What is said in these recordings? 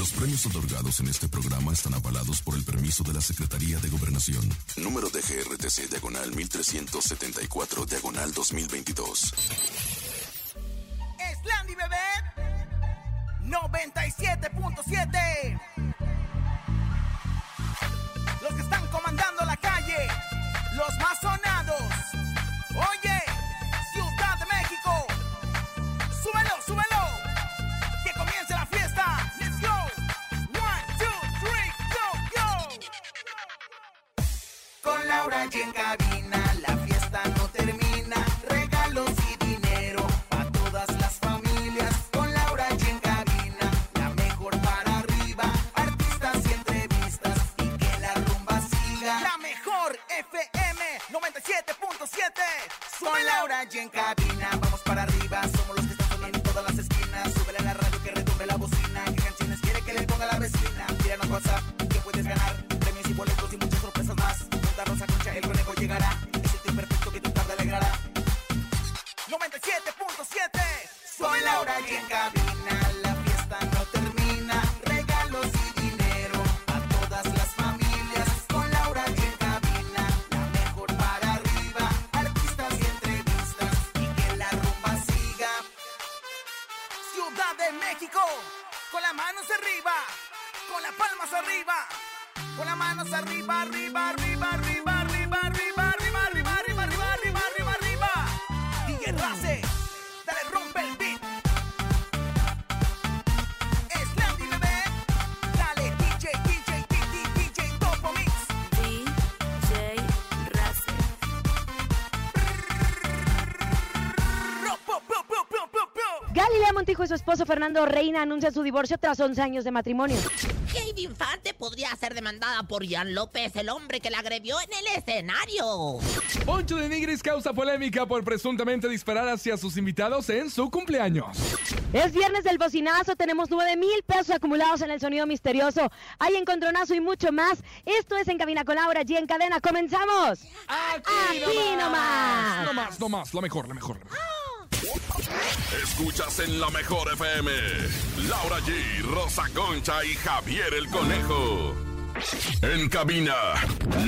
Los premios otorgados en este programa están avalados por el permiso de la Secretaría de Gobernación. Número de GRTC Diagonal 1374 Diagonal 2022. Slandy Bebé 97.7 Los que están comandando la calle, los más Y en cabina, la fiesta no termina. Regalos y dinero para todas las familias. Con Laura y en cabina, la mejor para arriba. Artistas y entrevistas y que la rumba siga. La mejor FM 97.7. Con Laura y en cabina, Fernando Reina anuncian su divorcio tras 11 años de matrimonio. Heidi Infante podría ser demandada por Ian López, el hombre que la agredió en el escenario. Poncho de Nigris causa polémica por presuntamente disparar hacia sus invitados en su cumpleaños. Es viernes del bocinazo, tenemos 9 mil pesos acumulados en el sonido misterioso. Hay encontronazo y mucho más. Esto es En Cabina con Laura y en cadena. ¡Comenzamos! Aquí nomás. No más, no más, la mejor, la mejor. la mejor. Escuchas en la mejor FM. Laura G, Rosa Concha y Javier el Conejo. En cabina,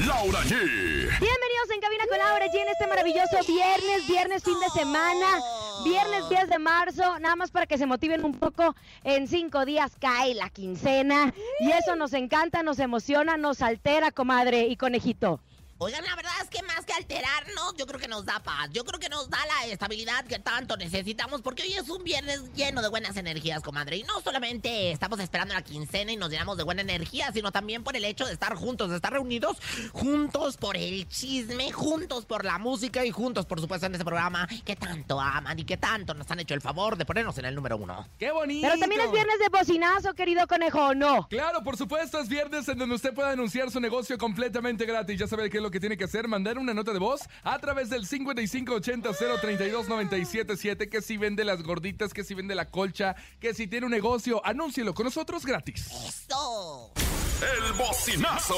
Laura G. Bienvenidos en Cabina con Laura y en este maravilloso viernes, viernes fin de semana, viernes 10 de marzo, nada más para que se motiven un poco, en cinco días cae la quincena y eso nos encanta, nos emociona, nos altera, comadre y conejito. Oigan, la verdad es que más que alterarnos, yo creo que nos da paz. Yo creo que nos da la estabilidad que tanto necesitamos, porque hoy es un viernes lleno de buenas energías, comadre. Y no solamente estamos esperando la quincena y nos llenamos de buena energía, sino también por el hecho de estar juntos, de estar reunidos, juntos por el chisme, juntos por la música y juntos, por supuesto, en este programa que tanto aman y que tanto nos han hecho el favor de ponernos en el número uno. ¡Qué bonito! Pero también es viernes de bocinazo, querido conejo, ¿o no? Claro, por supuesto, es viernes en donde usted puede anunciar su negocio completamente gratis. Ya sabe qué es lo que tiene que hacer, mandar una nota de voz a través del 5580-032-977, que si vende las gorditas, que si vende la colcha, que si tiene un negocio, anúncielo con nosotros gratis. ¡Eso! El bocinazo.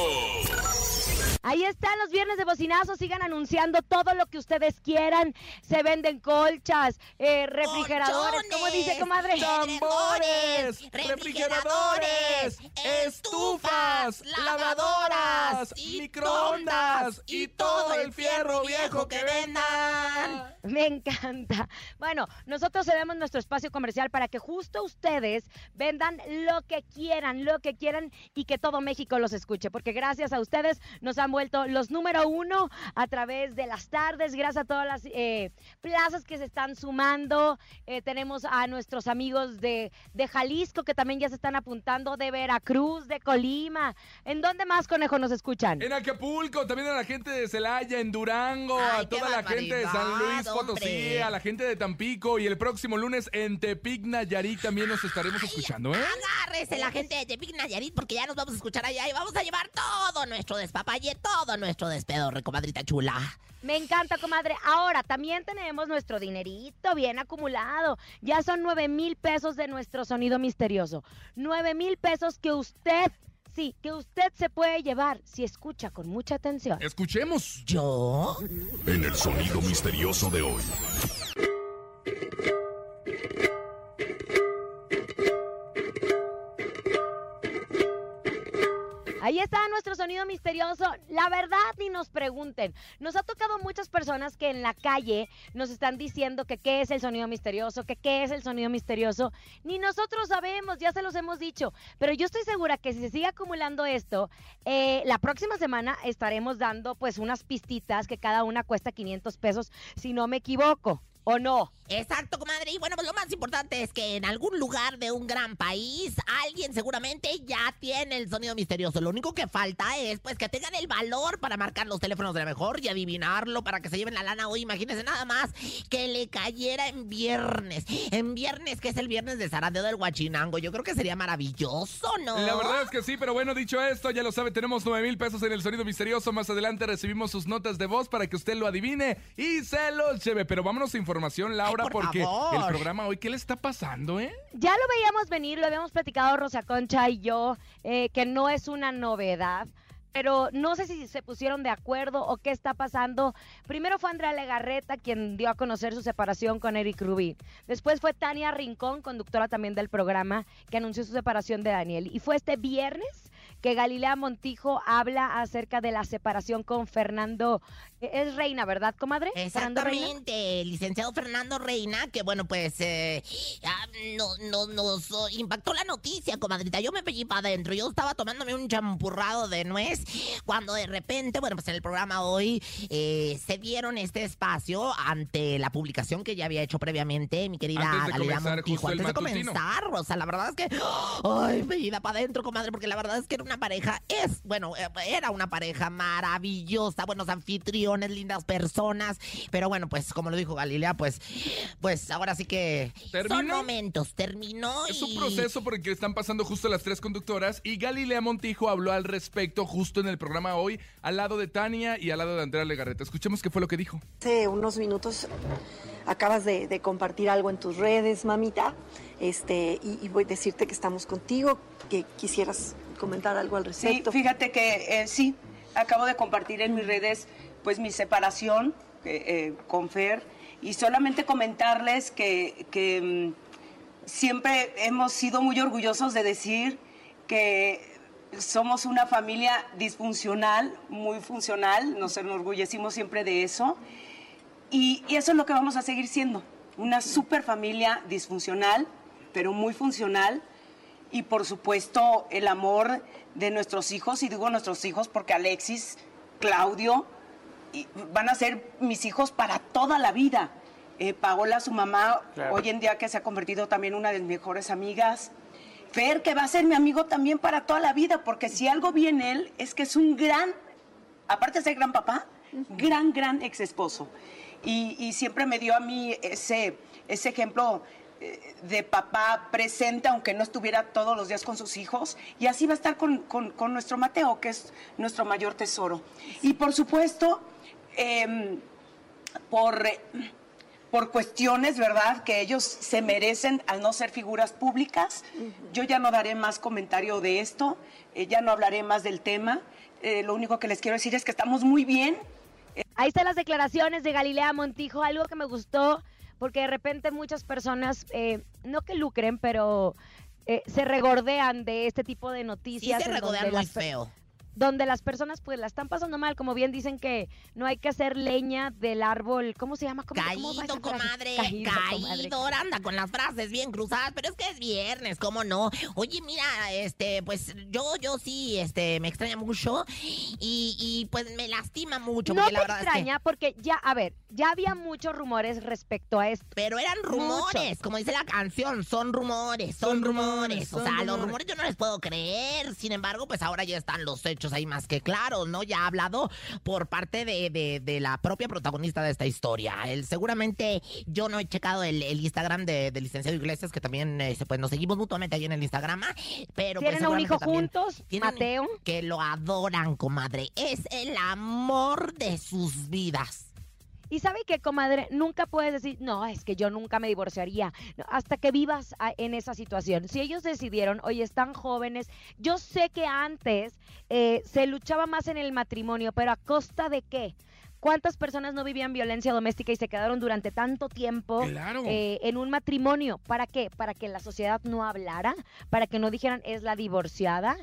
Ahí están los viernes de bocinazo, sigan anunciando todo lo que ustedes quieran. Se venden colchas, eh, refrigeradores, ¿cómo dice, comadre? Tambores, refrigeradores, estufas, lavadoras, microondas y todo el fierro viejo que vendan. Me encanta. Bueno, nosotros cedemos nuestro espacio comercial para que justo ustedes vendan lo que quieran, lo que quieran y que todo México los escuche, porque gracias a ustedes nos han vuelto los número uno a través de las tardes, gracias a todas las eh, plazas que se están sumando. Eh, tenemos a nuestros amigos de, de Jalisco que también ya se están apuntando, de Veracruz, de Colima. ¿En dónde más, conejo, nos escuchan? En Acapulco, también a la gente de Celaya, en Durango, Ay, a toda la gente de San Luis Potosí, hombre. a la gente de Tampico y el próximo lunes en Tepic Nayarit también nos estaremos escuchando, ¿eh? Agárrese la gente de Tepic Nayarit porque ya nos vamos a escuchar allá y vamos a llevar todo nuestro despapalle, todo nuestro despedorre, comadrita chula. Me encanta, comadre. Ahora también tenemos nuestro dinerito bien acumulado. Ya son nueve mil pesos de nuestro sonido misterioso. Nueve mil pesos que usted, sí, que usted se puede llevar si escucha con mucha atención. Escuchemos. ¿Yo? En el sonido misterioso de hoy. Ahí está nuestro sonido misterioso. La verdad, ni nos pregunten. Nos ha tocado muchas personas que en la calle nos están diciendo que qué es el sonido misterioso, que qué es el sonido misterioso. Ni nosotros sabemos, ya se los hemos dicho. Pero yo estoy segura que si se sigue acumulando esto, eh, la próxima semana estaremos dando pues unas pistitas que cada una cuesta 500 pesos, si no me equivoco. ¿O no? Exacto, comadre. Y bueno, pues lo más importante es que en algún lugar de un gran país, alguien seguramente ya tiene el sonido misterioso. Lo único que falta es pues que tengan el valor para marcar los teléfonos de la mejor y adivinarlo para que se lleven la lana hoy. Imagínense nada más que le cayera en viernes. En viernes, que es el viernes de Zarandeo del Huachinango. Yo creo que sería maravilloso, ¿no? La verdad es que sí, pero bueno, dicho esto, ya lo sabe, tenemos 9 mil pesos en el sonido misterioso. Más adelante recibimos sus notas de voz para que usted lo adivine y se los lleve. Pero vámonos a información, Laura, Ay, por porque favor. el programa hoy, ¿qué le está pasando, eh? Ya lo veíamos venir, lo habíamos platicado Rosa Concha y yo, eh, que no es una novedad. Pero no sé si se pusieron de acuerdo o qué está pasando. Primero fue Andrea Legarreta quien dio a conocer su separación con Eric Rubí. Después fue Tania Rincón, conductora también del programa, que anunció su separación de Daniel. Y fue este viernes que Galilea Montijo habla acerca de la separación con Fernando. eh, Es Reina, ¿verdad, comadre? Exactamente, licenciado Fernando Reina, que bueno, pues eh, ah, no- no- nos impactó la noticia, comadrita. Yo me pellí para adentro, yo estaba tomándome un champurrado de nuez, cuando de repente, bueno, pues en el programa hoy eh, se dieron este espacio ante la publicación que ya había hecho previamente mi querida Antes de Galilea comenzar Montijo. Antes de matutino. comenzar, o sea, la verdad es que, ay, pellida para adentro, comadre, porque la verdad es que era una pareja, es, bueno, eh, era una pareja maravillosa, buenos anfitriones, lindas personas, pero bueno, pues como lo dijo Galilea, pues, pues ahora sí que son ¿Terminó? momentos, terminó Es un proceso por el que están pasando justo las tres conductoras y Galilea Montijo habló al respecto justo en el programa hoy, al lado de Tania y al lado de Andrea Legarreta. Escuchemos qué fue lo que dijo. Hace unos minutos acabas de, de compartir algo en tus redes, mamita, este, y, y voy a decirte que estamos contigo, que quisieras comentar algo al Sí, respecto. fíjate que eh, sí, acabo de compartir en mis redes pues mi separación eh, eh, con Fer y solamente comentarles que, que, mm, siempre hemos sido muy orgullosos de decir que somos una familia disfuncional, muy funcional, nos enorgullecimos siempre de eso y, y eso es lo que vamos a seguir siendo, una super familia disfuncional, pero muy funcional y por supuesto el amor de nuestros hijos, y digo nuestros hijos porque Alexis, Claudio, y van a ser mis hijos para toda la vida. Eh, Paola, su mamá, hoy en día que se ha convertido también en una de mis mejores amigas. Fer, que va a ser mi amigo también para toda la vida, porque si algo viene él, es que es un gran, aparte de ser gran papá, gran, gran ex esposo. Y, y siempre me dio a mí ese, ese ejemplo eh, de papá presente, aunque no estuviera todos los días con sus hijos. Y así va a estar con, con- con nuestro Mateo, que es nuestro mayor tesoro. Y por supuesto, em, por, eh, por cuestiones, ¿verdad?, que ellos se merecen al no ser figuras públicas. Yo ya no daré más comentario de esto, eh, ya no hablaré más del tema. Eh, lo único que les quiero decir es que estamos muy bien, Ahí están las declaraciones de Galilea Montijo, algo que me gustó, porque de repente muchas personas, eh, no que lucren, pero eh, se regordean de este tipo de Sí noticias. se regodean muy las feo. Donde las personas pues la están pasando mal, como bien dicen que no hay que hacer leña del árbol, ¿cómo se llama? ¿Cómo- cómo Caído, frase? comadre. Caído, Caído, comadre. Anda con las frases bien cruzadas, pero es que es viernes, ¿cómo no? Oye, mira, este, pues yo, yo sí, este, me extraña mucho y, y, pues me lastima mucho. No porque te la verdad es que- extraña porque ya, a ver, ya había muchos rumores respecto a esto. Pero eran rumores, Muchos. como dice la canción, son rumores, son, Son rumores. rumores, O son sea, los rumores. rumores yo no les puedo creer. Sin embargo, pues ahora ya están los hechos ahí más que claros, ¿no? Ya ha hablado por parte de, de- de la propia protagonista de esta historia. Él, seguramente yo no he checado el, el Instagram de- del licenciado Iglesias, que también eh, se- pues, nos seguimos mutuamente ahí en el Instagram. Pero pues, Tienen a un hijo juntos, Mateo. Que lo adoran, comadre. Es el amor de sus vidas. Y sabe que, comadre, nunca puedes decir, no, es que yo nunca me divorciaría, hasta que vivas en esa situación. Si ellos decidieron, oye, están jóvenes, yo sé que antes eh, se luchaba más en el matrimonio, pero ¿a costa de qué? ¿Cuántas personas no vivían violencia doméstica y se quedaron durante tanto tiempo Claro. eh, en un matrimonio? ¿Para qué? ¿Para que la sociedad no hablara? ¿Para que no dijeran es la divorciada?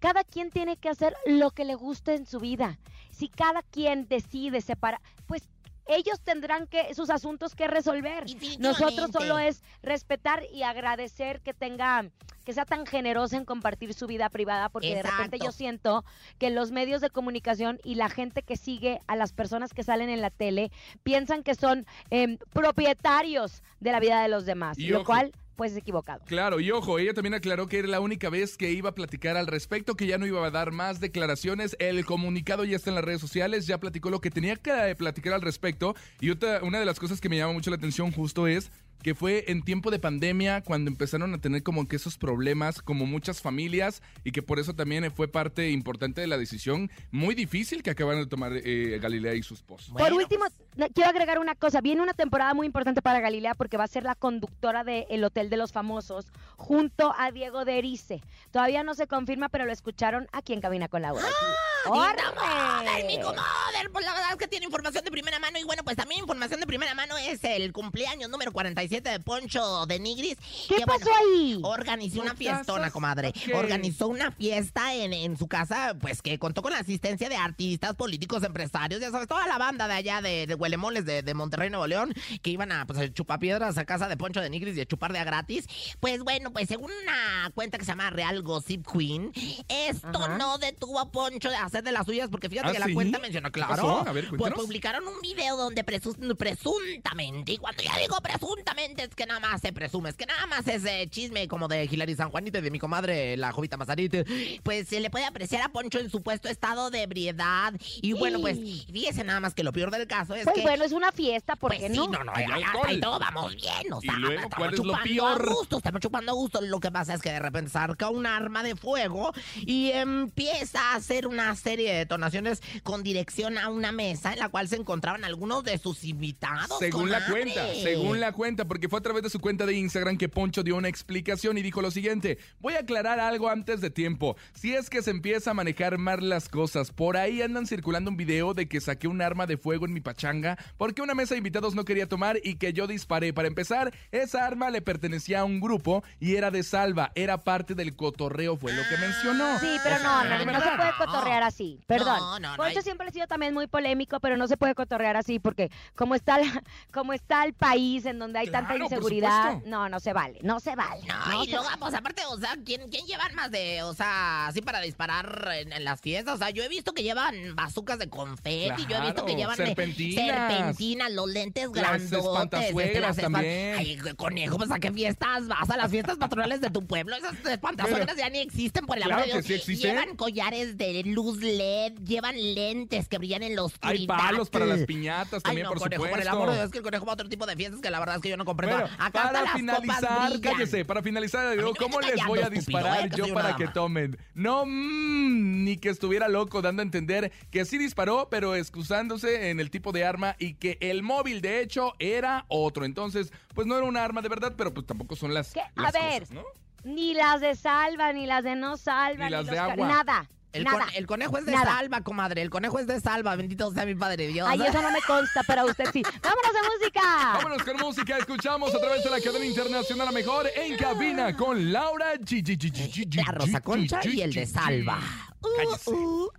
cada quien tiene que hacer lo que le guste en su vida. Si cada quien decide separar, pues ellos tendrán que sus asuntos que resolver. Nosotros solo es respetar y agradecer que tenga que sea tan generosa en compartir su vida privada porque de repente yo siento que los medios de comunicación y la gente que sigue a las personas que salen en la tele piensan que son em, propietarios de la vida de los demás, Y lo ojo. cual pues es equivocado. Claro, y ojo, ella también aclaró que era la única vez que iba a platicar al respecto, que ya no iba a dar más declaraciones. El comunicado ya está en las redes sociales, ya platicó lo que tenía que platicar al respecto. Y otra, una de las cosas que me llama mucho la atención justo es que fue en tiempo de pandemia cuando empezaron a tener como que esos problemas, como muchas familias, y que por eso también fue parte importante de la decisión muy difícil que acabaron de tomar eh, Galilea y su esposo. Por último, le- quiero agregar una cosa. Viene una temporada muy importante para Galilea porque va a ser la conductora de El Hotel de los Famosos junto a Diego de Erice. Todavía no se confirma, pero lo escucharon aquí en Cabina con Laura. Linda ¡Órale! Mother, mi comadre, pues la verdad es que tiene información de primera mano y bueno, pues también información de primera mano es el cumpleaños número 47 de Poncho de Nigris. ¿Qué que, bueno, pasó ahí? Organizó una ¿No fiestona, casas? comadre. Organizó una fiesta en, en su casa, pues que contó con la asistencia de artistas, políticos, empresarios, ya sabes, toda la banda de allá de, de Huelemoles de, de Monterrey, Nuevo León, que iban a pues, a chupar piedras a casa de Poncho de Nigris y a chupar de a gratis. Pues bueno, pues según una cuenta que se llama Real Gossip Queen, esto Ajá. no detuvo a Poncho de hacer de las suyas, porque fíjate ¿Ah, que la cuenta menciona, ¿Qué claro. A ver, pues publicaron un video donde presu- presuntamente, y cuando ya digo presuntamente, es que nada más se presume, es que nada más es eh, chisme como de Hilary San Juanito y de mi comadre, la Jovita Mazarite, pues se le puede apreciar a Poncho en supuesto estado de ebriedad. Y bueno, pues fíjese nada más que lo peor del caso es Pues que. bueno, es una fiesta, ¿por Pues qué sí, no? no, no, Hay hasta ahí todo vamos bien, o Y sea, luego, estamos ¿cuál es lo chupando peor? a gusto, estamos chupando a gusto, lo que pasa es que de repente saca un arma de fuego y empieza a hacer una serie de detonaciones con dirección a una mesa en la cual se encontraban algunos de sus invitados. Según la cuenta, según la cuenta, porque fue a través de su cuenta de Instagram que Poncho dio una explicación y dijo lo siguiente, voy a aclarar algo antes de tiempo, si es que se empieza a manejar mal las cosas, por ahí andan circulando un video de que saqué un arma de fuego en mi pachanga porque una mesa de invitados no quería tomar y que yo disparé. Para empezar, esa arma le pertenecía a un grupo y era de salva, era parte del cotorreo, fue lo que mencionó. Sí, pero O no, sea, no, se puede cotorrear así. Perdón. No, no, no Poncho hay- siempre ha sido también muy polémico, pero no se puede cotorrear así porque como está, la- como está el país en donde hay tanta Claro, inseguridad, no, no se vale, no se vale. No, no y se luego, vale. pues aparte, o sea, ¿quién, quién llevan más de, o sea, así para disparar en, en las fiestas? O sea, yo he visto que llevan bazucas de confeti, yo he visto que Claro, llevan serpentinas. serpentinas, los lentes Las espantazuegras las espan- también. Ay, conejo, pues a qué fiestas vas, a las fiestas patronales de tu pueblo. Esas espantazuegras ya ni existen, por el amor Claro de Dios. que sí existen. Llevan collares de luz LED, llevan lentes que brillan en los Hay palos para las piñatas también, Ay, no, por conejo, supuesto. por el amor de Dios, es que el conejo va a otro tipo de fiestas que la verdad es que yo no Bueno, Acá para las finalizar, cállese, para finalizar, digo, ¿cómo les voy a estúpido, disparar eh, yo para que tomen? No, mm, ni que estuviera loco dando a entender que sí disparó, pero excusándose en el tipo de arma y que el móvil, de hecho, era otro. Entonces, pues no era un arma de verdad, pero pues tampoco son las, ¿Qué? A las ver, cosas, ¿no? Ni las de salva, ni las de no salva, Ni las los de agua. Nada, El, nada. con- el conejo es de Nada. salva, comadre. El conejo es de salva. Bendito sea mi padre Dios. Ay, eso no me consta, pero usted sí. ¡Vámonos a música! Vámonos con música, escuchamos a través de la cadena internacional la mejor en cabina con Laura G. G- G- G- G- La Rosa Concha y el de Salva. Uh, uh.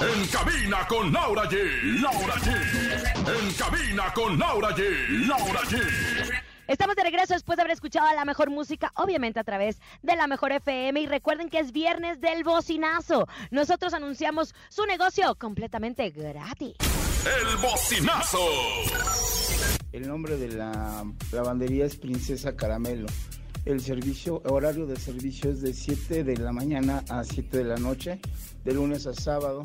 En cabina con Laura G. Laura G. En cabina con Laura G. Laura G. Estamos de regreso después de haber escuchado la mejor música, obviamente a través de la mejor FM. Y recuerden que es viernes del bocinazo. Nosotros anunciamos su negocio completamente gratis. El bocinazo. El nombre de la lavandería es Princesa Caramelo. El servicio, horario de servicio es de 7 de la mañana a 7 de la noche, de lunes a sábado.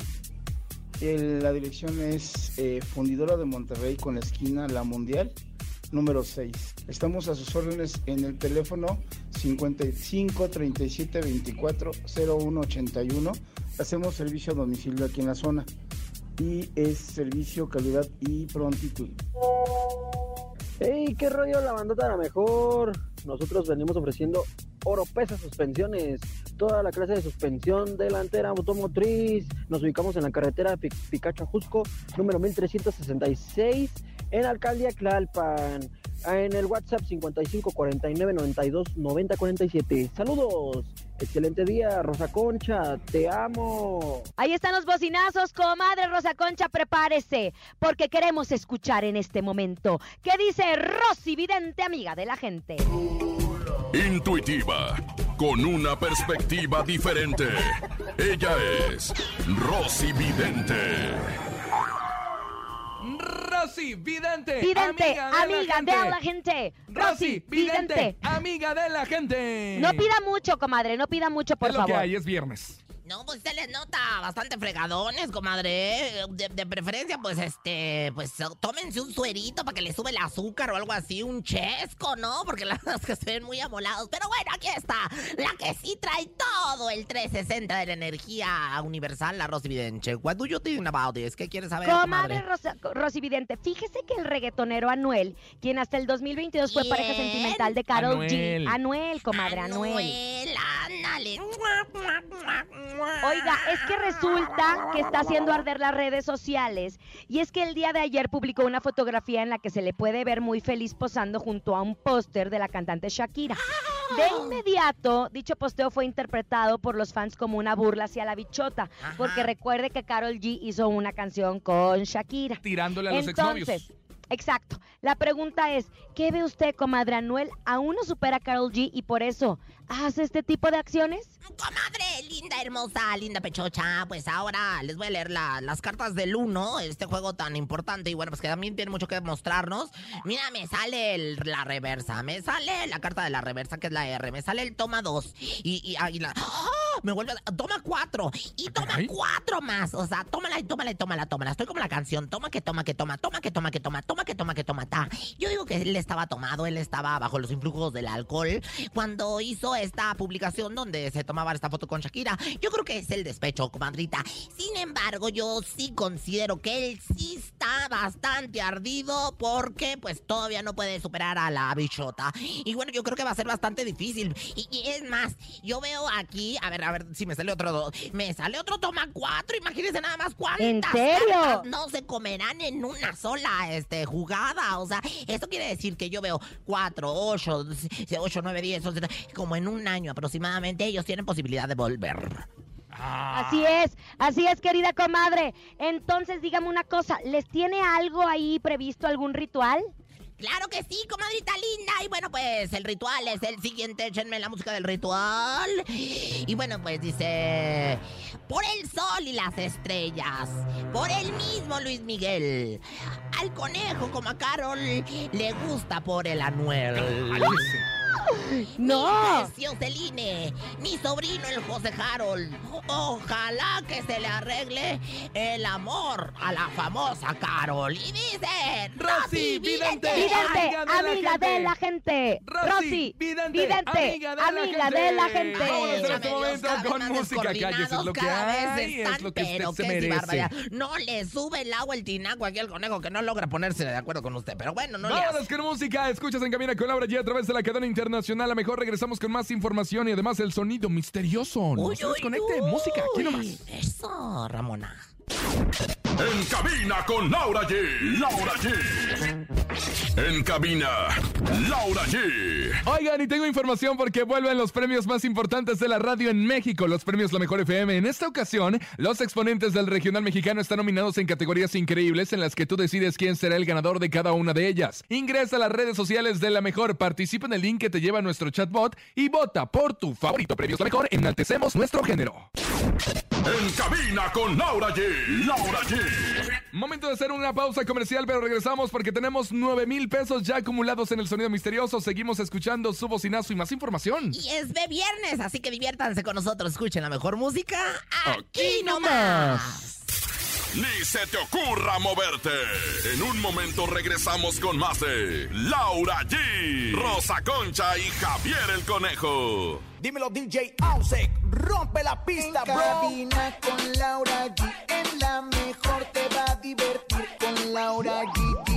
El- la dirección es eh, Fundidora de Monterrey con la esquina La Mundial, número 6. Estamos a sus órdenes en el teléfono 55 37 24 01 81. Hacemos servicio a domicilio aquí en la zona y es servicio, calidad y prontitud. ¡Ey! ¿Qué rollo la bandota la mejor? Nosotros venimos ofreciendo Oro Pesa Suspensiones, toda la clase de suspensión delantera automotriz. Nos ubicamos en la carretera Pi- Picacho Ajusco, número 1366, en Alcaldía Tlalpan. En el WhatsApp 55 49 92 90 47. Saludos Excelente día, Rosa Concha, te amo. Ahí están los bocinazos, comadre Rosa Concha, prepárese, porque queremos escuchar en este momento qué dice Rosy Vidente, amiga de la gente. Intuitiva, con una perspectiva diferente. Ella es Rosy Vidente. Rosy, vidente. Vidente, amiga de la gente. de la gente. Rosy, vidente, amiga de la gente. No pida mucho, comadre, no pida mucho, por es lo favor. que hay, es viernes. No, pues se les nota bastante fregadones, comadre. De, de preferencia, pues, este, pues, tómense un suerito para que les sube el azúcar o algo así, un chesco, ¿no? Porque las que se ven muy amolados. Pero bueno, aquí está, la que sí trae todo el 360 de la energía universal, la Rosy Videnche. What do you think about this? ¿Qué quieres saber, Comadre comadre? Rosa, Rosy Vidente, fíjese que el reggaetonero Anuel, quien hasta el 2022 fue pareja sentimental de Carol. G. Anuel, comadre, Anuel. Anuel, ándale. Oiga, es que resulta que está haciendo arder las redes sociales y es que el día de ayer publicó una fotografía en la que se le puede ver muy feliz posando junto a un póster de la cantante Shakira. De inmediato, dicho posteo fue interpretado por los fans como una burla hacia la bichota, porque recuerde que Carol G hizo una canción con Shakira. Tirándole a los Entonces, exnovios. Exacto. La pregunta es, ¿qué ve usted, comadre Anuel? ¿Aún no supera a Carol G y por eso hace este tipo de acciones? Comadre, linda, hermosa, linda pechocha. Pues ahora les voy a leer la- las cartas del 1, este juego tan importante y bueno, pues que también tiene mucho que mostrarnos. Mira, me sale la reversa, me sale la carta de la reversa, que es la R, me sale el toma 2 y, y, y la... ¡Ah! Me vuelve a... Toma 4 y toma Caray. 4 más. O sea, tómala y tómala y tómala, tómala. Estoy como la canción. Toma que toma que toma, toma que toma que toma, toma que toma que toma, ta. Yo digo que él estaba tomado, él estaba bajo los influjos del alcohol cuando hizo esta publicación donde se tomaba esta foto con Shakira. Yo creo que es el despecho, comadrita. Sin embargo, yo sí considero que él sí está bastante ardido porque pues todavía no puede superar a la bichota. Y bueno, yo creo que va a ser bastante difícil. Y, y es más, yo veo aquí, a ver, a ver si me sale otro, me sale otro toma cuatro. Imagínense nada más cuántas ¿En serio? no se comerán en una sola este, jugada. O sea, esto quiere decir que yo veo 4, 8, 8, 9, 10, 11, como en un año aproximadamente ellos tienen posibilidad de volver. Ah. Así es, así es, querida comadre. Entonces, dígame una cosa, ¿les tiene algo ahí previsto, algún ritual? Claro que sí, comadrita linda. Y bueno, pues el ritual es el siguiente. Échenme la música del ritual. Y bueno, pues dice... Por el sol y las estrellas. Por el mismo Luis Miguel. Al conejo como a Carol le gusta por el Anuel. No. Mi Celine, mi sobrino el José Harold. Ojalá que se le arregle el amor a la famosa Carol. Y dice... Rosy Vidente. Vidente, Amiga de la amiga gente. de la gente. Rosy, vidente, amiga de la amiga la gente. Vámonos en este momento con música. Cállese, es lo que hay, es lo que usted se merece. No le sube el agua el tinaco aquí al conejo que no logra ponerse de acuerdo con usted. Pero bueno, no le Vámonos con música. Escuchas en Camina con Laura G a través de la cadena internacional. A mejor regresamos con más información y además el sonido misterioso. No Uy, se uy, desconecte. uy. Música, aquí nomás. Eso, Ramona. En cabina con Laura G. Laura G. En cabina, Laura G. Oigan, y tengo información porque vuelven los premios más importantes de la radio en México, los premios La Mejor FM. En esta ocasión, los exponentes del regional mexicano están nominados en categorías increíbles en las que tú decides quién será el ganador de cada una de ellas. Ingresa a las redes sociales de La Mejor, participa en el link que te lleva a nuestro chatbot y vota por tu favorito. Premios La Mejor, enaltecemos nuestro género. En cabina con Laura G. Laura G. Momento de hacer una pausa comercial, pero regresamos porque tenemos 9 mil pesos ya acumulados en el sonido misterioso. Seguimos escuchando su bocinazo y más información. Y es de viernes, así que diviértanse con nosotros. Escuchen la mejor música aquí Aquí nomás ni se te ocurra moverte. En un momento regresamos con más de Laura G, Rosa Concha y Javier el Conejo. Dímelo DJ Ausek, rompe la pista, en bro. Cabina con Laura G, en la mejor te va a divertir con Laura G.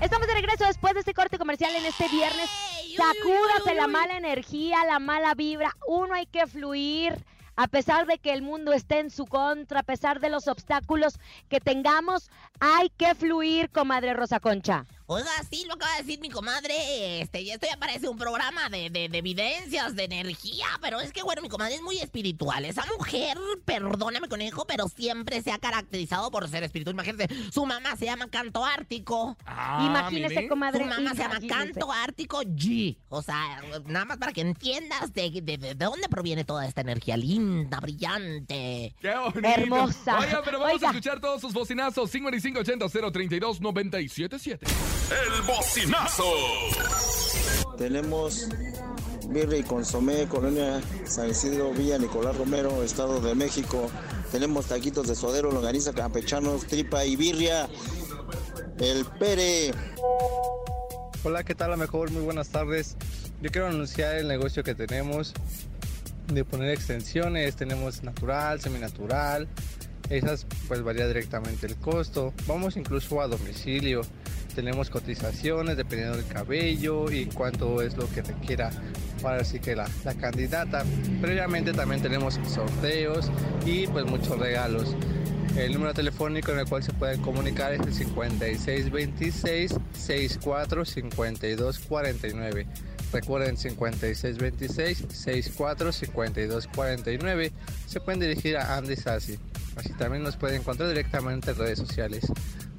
Estamos de regreso después de este corte comercial en este viernes Sacúdase la mala energía, la mala vibra. Uno hay que fluir. A pesar de que el mundo esté en su contra, a pesar de los obstáculos que tengamos, Hay que fluir, comadre Rosa Concha. Oiga, sí, lo acaba de decir mi comadre. Este, y esto ya parece un programa de, de, de evidencias, de energía. Pero es que, bueno, mi comadre es muy espiritual. Esa mujer, perdóname, conejo, pero siempre se ha caracterizado por ser espiritual. Imagínate, su mamá se llama Canto Ártico. Ah, Imagínese, mire. comadre. Su mamá se llama imagínese. Canto Ártico G. O sea, nada más para que entiendas de, de, de- de dónde proviene toda esta energía linda, brillante. ¡Qué bonito! Hermosa. Oiga, pero vamos Oiga. a escuchar todos sus bocinazos. 5580-032-977. El bocinazo. Tenemos birria y consomé, colonia San Isidro, Villa Nicolás Romero, Estado de México. Tenemos taquitos de suadero, longaniza, campechanos, tripa y birria. El Pere. Hola, ¿qué tal? A lo mejor, muy buenas tardes. Yo quiero anunciar el negocio que tenemos de poner extensiones. Tenemos natural, seminatural. Esas pues varía directamente el costo. Vamos incluso a domicilio. Tenemos cotizaciones dependiendo del cabello y cuánto es lo que requiera para así que la, la candidata. Previamente también tenemos sorteos y pues muchos regalos. El número telefónico en el cual se pueden comunicar es el 5626 64 52 49. Recuerden 5626 64 52 49. Se pueden dirigir a Andy Sassi. Así también nos pueden encontrar directamente en redes sociales.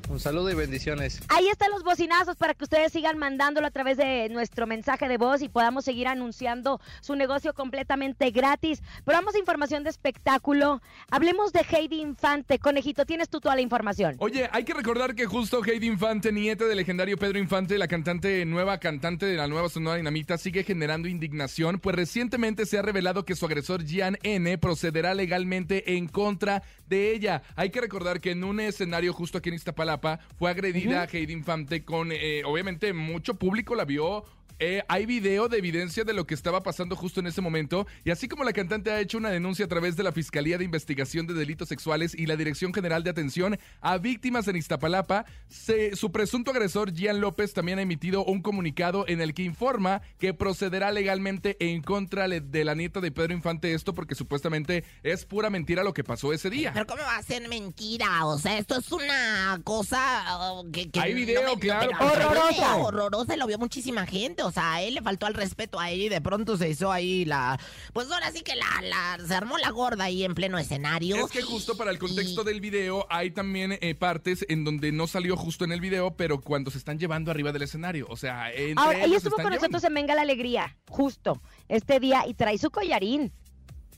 Un saludo y bendiciones. Ahí están los bocinazos para que ustedes sigan mandándolo a través de nuestro mensaje de voz y podamos seguir anunciando su negocio completamente gratis. Pero vamos a información de espectáculo. Hablemos de Heidi Infante. Conejito, tienes tú toda la información. Oye, hay que recordar que justo Heidi Infante, nieta del legendario Pedro Infante, la cantante nueva cantante de la nueva Sonora Dinamita, sigue generando indignación, pues recientemente se ha revelado que su agresor Gian N procederá legalmente en contra de ella. Hay que recordar que en un escenario justo aquí en Iztapalapa fue agredida Heidi Infante con, eh, obviamente, mucho público la vio. Eh, hay video de evidencia de lo que estaba pasando justo en ese momento y así como la cantante ha hecho una denuncia a través de la Fiscalía de Investigación de Delitos Sexuales y la Dirección General de Atención a Víctimas en Iztapalapa, se- su presunto agresor Gian López también ha emitido un comunicado en el que informa que procederá legalmente en contra de la nieta de Pedro Infante esto porque supuestamente es pura mentira lo que pasó ese día. Pero ¿cómo va a ser mentira? O sea, esto es una cosa uh, que... que Hay video, claro, horrorosa. Horrorosa, lo vio muchísima gente. O sea, a él le faltó al respeto a ella y de pronto se hizo ahí la... Pues ahora sí que la, la se armó la gorda ahí en pleno escenario. Es que justo para el contexto del video hay también eh, partes en donde no salió justo en el video, pero cuando se están llevando arriba del escenario. O sea, Ahora, ella ellos estuvo están con nosotros en Venga la Alegría, justo este día, y trae su collarín.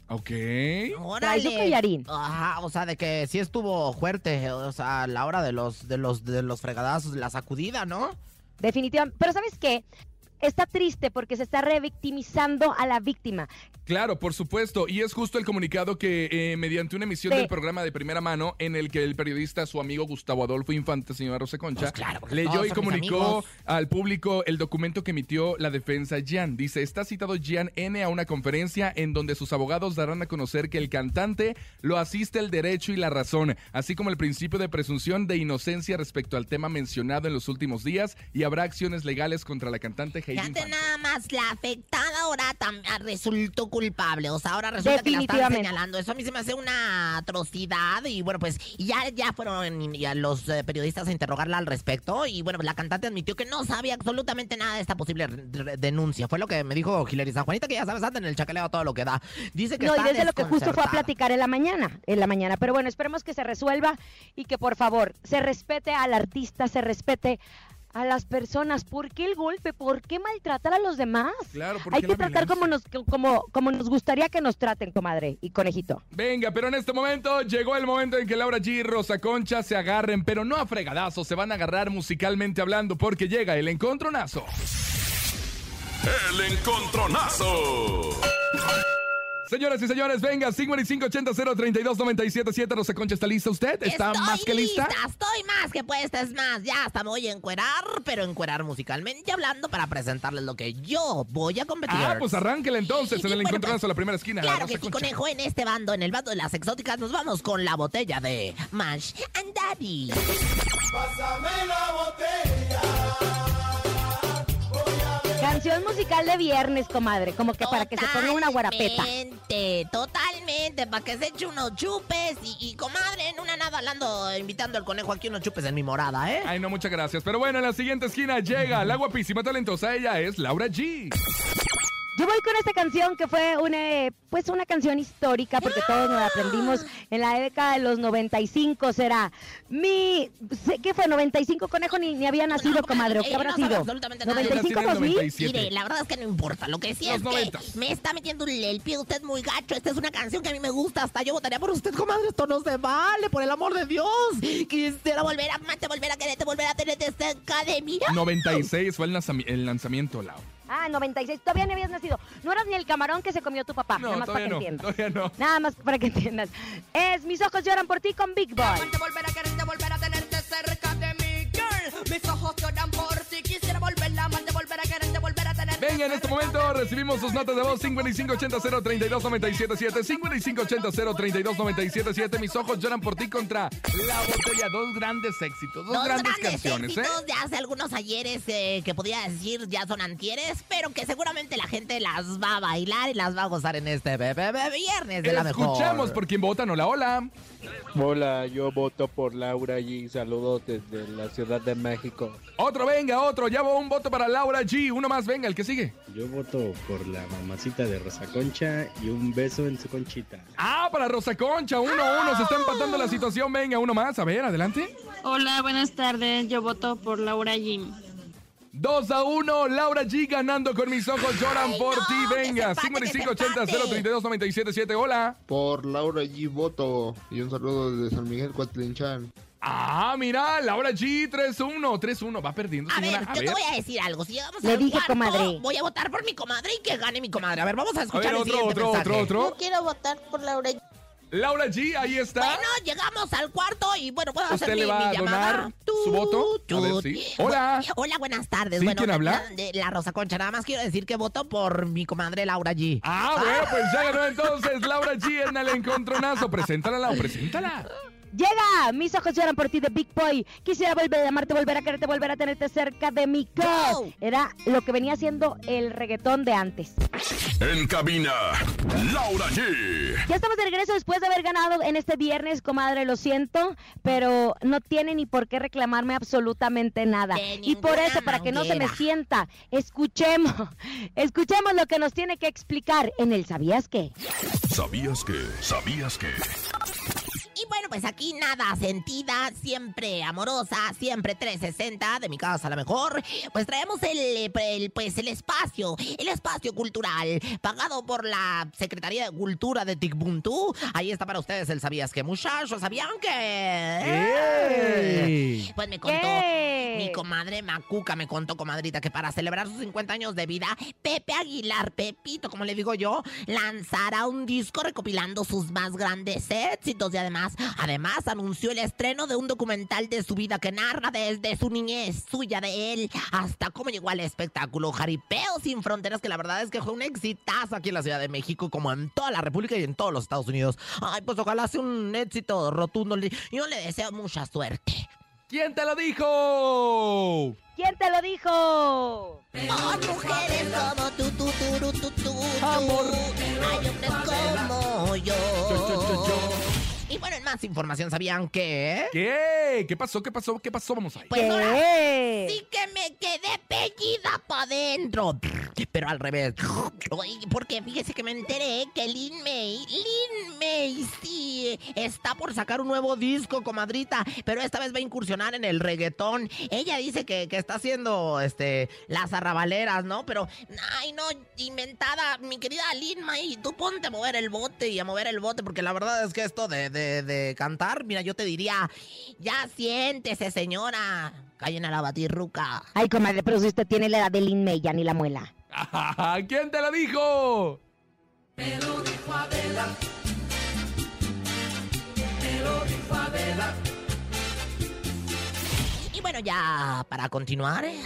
Ok. Trae su collarín. Ajá, o sea, de que sí estuvo fuerte, o sea, a la hora de los, de los, de los fregadazos, de la sacudida, ¿no? Definitivamente. Pero ¿sabes qué? Está triste porque se está revictimizando a la víctima. Claro, por supuesto. Y es justo el comunicado que eh, mediante una emisión Sí. del programa de primera mano en el que el periodista, su amigo Gustavo Adolfo Infante, señora Rosa Concha, Pues claro, leyó y comunicó al público el documento que emitió la defensa Gian. Dice, está citado Gian N a una conferencia en donde sus abogados darán a conocer que el cantante lo asiste el derecho y la razón, así como el principio de presunción de inocencia respecto al tema mencionado en los últimos días y habrá acciones legales contra la cantante Heidi Fíjate nada más, la afectada ahora ah, resultó culpable. O sea, ahora resulta que la están señalando. Eso a mí se me hace una atrocidad. Y bueno, pues ya, ya fueron ya los eh, periodistas a interrogarla al respecto. Y bueno, pues la cantante admitió que no sabía absolutamente nada de esta posible denuncia. Fue lo que me dijo Hilary San Juanita, que ya sabes, anda en el chacaleo todo lo que da. Dice que No, y está desde lo que justo fue a platicar en la mañana, en la mañana. Pero bueno, esperemos que se resuelva y que por favor se respete al artista, se respete a las personas. ¿Por qué el golpe? ¿Por qué maltratar a los demás? Claro, ¿por Hay que la tratar como nos, como, como nos gustaría que nos traten, comadre y conejito. Venga, pero en este momento llegó el momento en que Laura G y Rosa Concha se agarren, pero no a fregadazos, se van a agarrar musicalmente hablando porque llega el encontronazo. El encontronazo. Señoras y señores, venga, 5580-032-977. Rosa Concha, ¿está lista usted? ¿Está Estoy más que lista? Estoy más que puesta, es más, ya hasta me voy a encuerar, pero encuerar musicalmente hablando para presentarles lo que yo voy a competir. Ah, pues arránquele entonces en el Bueno, encontronazo, pues, la primera esquina. Claro Rosa que sí, Concha. conejo, en este bando, en el bando de las exóticas, nos vamos con la botella de Mash and Daddy. Canción musical de viernes, comadre, como que para que se ponga una guarapeta. Totalmente. Totalmente, totalmente, para que se eche unos chupes y, y, comadre, en una nada hablando, invitando al conejo aquí unos chupes en mi morada, ¿eh? Ay, no, muchas gracias. Pero bueno, en la siguiente esquina llega la guapísima talentosa, ella es Laura G. Yo voy con esta canción que fue una, pues una canción histórica porque todos nos la aprendimos en la década de los 95. Será mi, sé- ¿qué fue? 95 conejo ni, ni había nacido, comadre. ¿o ¿Qué Eh, habrá no sido? absolutamente nada. 95 Nací en el 2000. 97. Mire, la verdad es que no importa. Lo que sí Los es que 90s. me está metiendo el, el pie usted muy gacho. Esta es una canción que a mí me gusta. Hasta yo votaría por usted, comadre. Esto no se vale, por el amor de Dios. Quisiera volver a amarte, volver a quererte, volver a tenerte cerca de mí. 96 fue el, lanzami- el lanzamiento, Lau. Ah, 96. Todavía no habías nacido. No eras ni el camarón que se comió tu papá. No, nada más para que no, entiendas. todavía no. Nada más para que entiendas. Es Mis ojos lloran por ti con Big Boy. Venga, en este momento recibimos sus notas de voz 5580-032-977, 5580-032-977. Mis ojos lloran por ti contra La Botella. Dos grandes éxitos, dos, Dos grandes, grandes canciones, ¿eh? éxitos de hace algunos ayeres eh, que podía decir ya son antieres, pero que seguramente la gente las va a bailar y las va a gozar en este be- be- be- viernes de la mejor. Escuchamos por quién votan. Hola, hola. Hola, yo voto por Laura G. Saludos desde la Ciudad de México. Otro, venga, otro. Ya va un voto para Laura G. Uno más, venga, el que sigue. Yo voto por la mamacita de Rosa Concha y un beso en su conchita. Ah, para Rosa Concha. Uno a uno. Se está empatando la situación. Venga, uno más. A ver, adelante. Hola, buenas tardes. Yo voto por Laura Jim. Dos a uno, Laura G ganando con mis ojos lloran por ti. Venga, 5580-032-977. Hola. Por Laura G. Voto y un saludo desde San Miguel Cuatlinchan. Ah, mira, Laura G, 3-1. 3-1, va perdiendo, A señora. ver, yo te voy a decir algo. Si llegamos Le al dije, cuarto, comadre. voy a votar por mi comadre y que gane mi comadre. A ver, vamos a A escuchar ver, el otro, siguiente otro, mensaje. otro, otro. quiero votar por Laura Jim. Laura G, ahí está. Bueno, llegamos al cuarto y bueno, puedo hacer ¿Usted mi, le va mi a llamada. donar su voto? A ver, sí. Hola. Bu- Hola, buenas tardes. ¿Sí? Bueno, ¿Quién habla? La, de la Rosa Concha, nada más quiero decir que voto por mi comadre Laura G. Ah, bueno, pues ya ganó entonces Laura G en el encontronazo. Preséntala, Lau, preséntala. Llega, mis ojos lloran por ti de Big Boy. Quisiera volver a amarte, volver a quererte, volver a tenerte cerca de mi Go. Era lo que venía siendo el reggaetón de antes. En cabina, Laura G. Ya estamos de regreso después de haber ganado en este viernes, comadre, lo siento, pero no tiene ni por qué reclamarme absolutamente nada. De Y por eso, para que no se me sienta, escuchemos, escuchemos lo que nos tiene que explicar en el ¿Sabías qué? ¿Sabías que? ¿Sabías que? Y bueno, pues aquí nada sentida, siempre amorosa, siempre 360, de mi casa a la mejor. Pues traemos el, el, pues el espacio, el espacio cultural, pagado por la Secretaría de Cultura de Ticbuntú. Ahí está para ustedes el ¿Sabías qué, muchachos? ¿Sabían que? ¡Ey! Pues me contó mi comadre Macuca, me contó, comadrita, que para celebrar sus 50 años de vida, Pepe Aguilar, Pepito, como le digo yo, lanzará un disco recopilando sus más grandes éxitos y además, además anunció el estreno de un documental de su vida que narra desde su niñez, suya de él, hasta cómo llegó al espectáculo Jaripeo sin fronteras, que la verdad es que fue un exitazo aquí en la Ciudad de México, como en toda la República y en todos los Estados Unidos. Ay, pues ojalá sea un éxito rotundo. Yo le deseo mucha suerte. ¿Quién te lo dijo? ¿Quién te lo dijo? Mujeres como tú, tú, tú, tú, tú, tú. Amor. Hay hombres como yo. Yo, yo, yo, yo. Y bueno, en más información, ¿sabían que? ¿Qué? ¿Qué pasó? ¿Qué pasó? ¿Qué pasó? Vamos ahí. Pues ahora sí que me quedé pellida para adentro. Pero al revés. Oye, Porque fíjese que me enteré que Lin May, Lin May, sí, está por sacar un nuevo disco, comadrita. Pero esta vez va a incursionar en el reggaetón. Ella dice que, que está haciendo este, las arrabaleras, ¿no? Pero, ay, no, inventada, mi querida Lin May, tú ponte a mover el bote y a mover el bote, porque la verdad es que esto de, de, de cantar, mira, yo te diría, ya siéntese, señora. Callen a la batirruca. Ay, comadre, pero si usted tiene la edad de Lin May, ya ni la muela. ¿Quién te lo dijo? Y bueno, ya para continuar. ¿eh?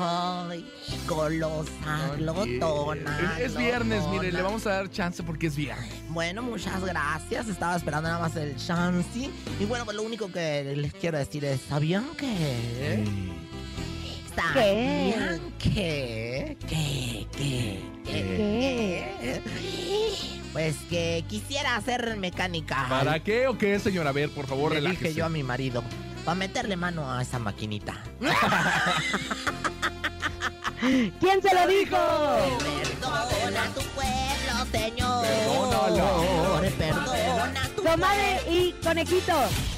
Ay, golosa, glotona. Es, es viernes, mire, glotona. le vamos a dar chance porque es viernes. Bueno, muchas gracias. Estaba esperando nada más el chance. Y bueno, pues lo único que les quiero decir es: ¿sabían que? ¿Qué? ¿Qué? ¿Qué? ¿Qué? ¿Qué? Pues que quisiera hacer mecánica. ¿Para qué o qué, señora? A ver, por favor, Le relájese. dije yo a mi marido. Para meterle mano a esa maquinita. ¿Quién se lo dijo? Perdona tu pueblo, señor. Perdónalo. Comadre y conejito.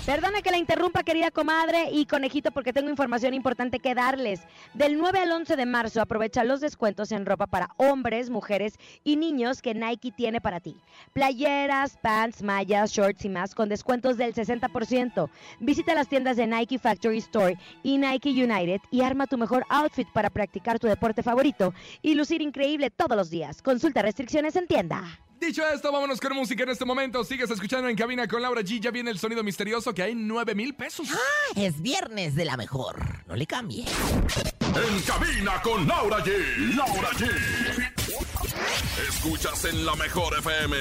Perdona que la interrumpa, querida comadre y conejito, porque tengo información importante que darles. Del 9 al 11 de marzo, aprovecha los descuentos en ropa para hombres, mujeres y niños que Nike tiene para ti. Playeras, pants, mallas, shorts y más con descuentos del 60%. Visita las tiendas de Nike Factory Store y Nike United y arma tu mejor outfit para practicar tu deporte favorito y lucir increíble todos los días. Consulta restricciones en tienda. Dicho esto, vámonos con música en este momento. Sigues escuchando en cabina con Laura G. Ya viene el sonido misterioso que hay 9 mil pesos. Es viernes de la mejor. No le cambie. En cabina con Laura G. Laura G. Escuchas en la mejor FM.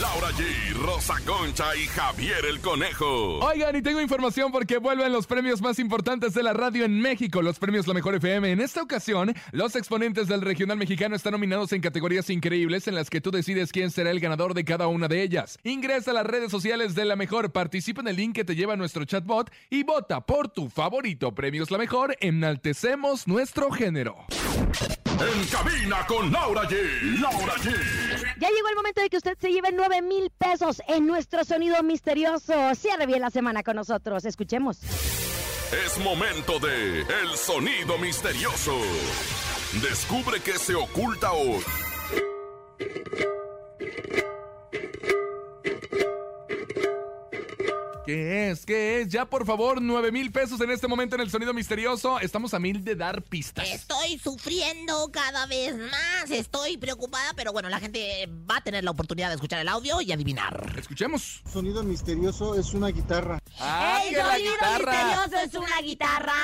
Laura G, Rosa Concha y Javier el Conejo. Oigan, y tengo información porque vuelven los premios más importantes de la radio en México, los premios La Mejor FM. En esta ocasión, los exponentes del regional mexicano están nominados en categorías increíbles en las que tú decides quién será el ganador de cada una de ellas. Ingresa a las redes sociales de La Mejor, participa en el link que te lleva a nuestro chatbot y vota por tu favorito. Premios La Mejor, enaltecemos nuestro género. En cabina con Laura G. Laura G. Ya llegó el momento de que usted se lleve 9 mil pesos en nuestro sonido misterioso. Cierre bien la semana con nosotros. Escuchemos. Es momento de El Sonido Misterioso. Descubre qué se oculta hoy. ¿Qué es? ¿Qué es? Ya, por favor, 9 mil pesos en este momento en el sonido misterioso. Estamos a mil de dar pistas. Estoy sufriendo cada vez más. Estoy preocupada, pero bueno, la gente va a tener la oportunidad de escuchar el audio y adivinar. Escuchemos. Sonido misterioso es una guitarra. ¡Ah, el que la sonido guitarra! misterioso es una guitarra.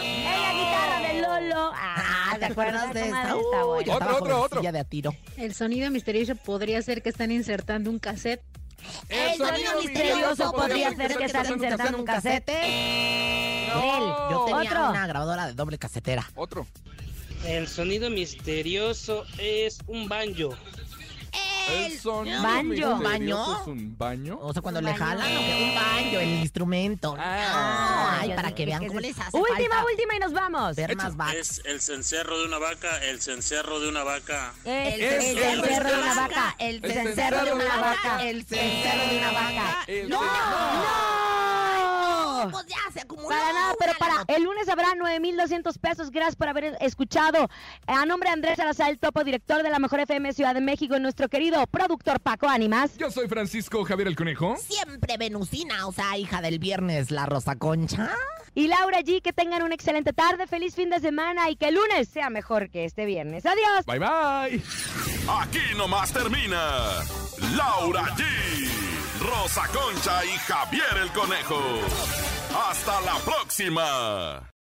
Es la guitarra de Lolo. Ah, ¿te acuerdas de esta? Está bueno. estaba Otro, otro, otro. de a tiro. El sonido misterioso podría ser que están insertando un cassette. El sonido misterioso podría ser que están insertando un casete. No. Yo tenía Otro. una grabadora de doble casetera. Otro. El sonido misterioso es un banjo. El sonido Banjo. misterioso ¿Un baño? es un baño. O sea, cuando le baño. jalan, ¿o qué? un baño, el instrumento. Ah. Ay, para que vean cómo es- les hace Última, falta última y nos vamos. ver más. Es el cencerro de una vaca, el cencerro de una vaca. El el cencerro cencerro de una vaca. El cencerro de una vaca. El cencerro de una vaca. El ¡No! Pues ya se acumuló. Para nada, pero para el lunes habrá 9,200 pesos. Gracias por haber escuchado. A nombre de Andrés Salazar, el topo director de la Mejor FM Ciudad de México, y nuestro querido productor Paco Ánimas. Yo soy Francisco Javier el Conejo. Siempre venusina, o sea, hija del viernes, la Rosa Concha. Y Laura G, que tengan una excelente tarde, feliz fin de semana y que el lunes sea mejor que este viernes. Adiós. Bye bye. Aquí nomás termina Laura G, Rosa Concha y Javier el Conejo. Hasta la próxima.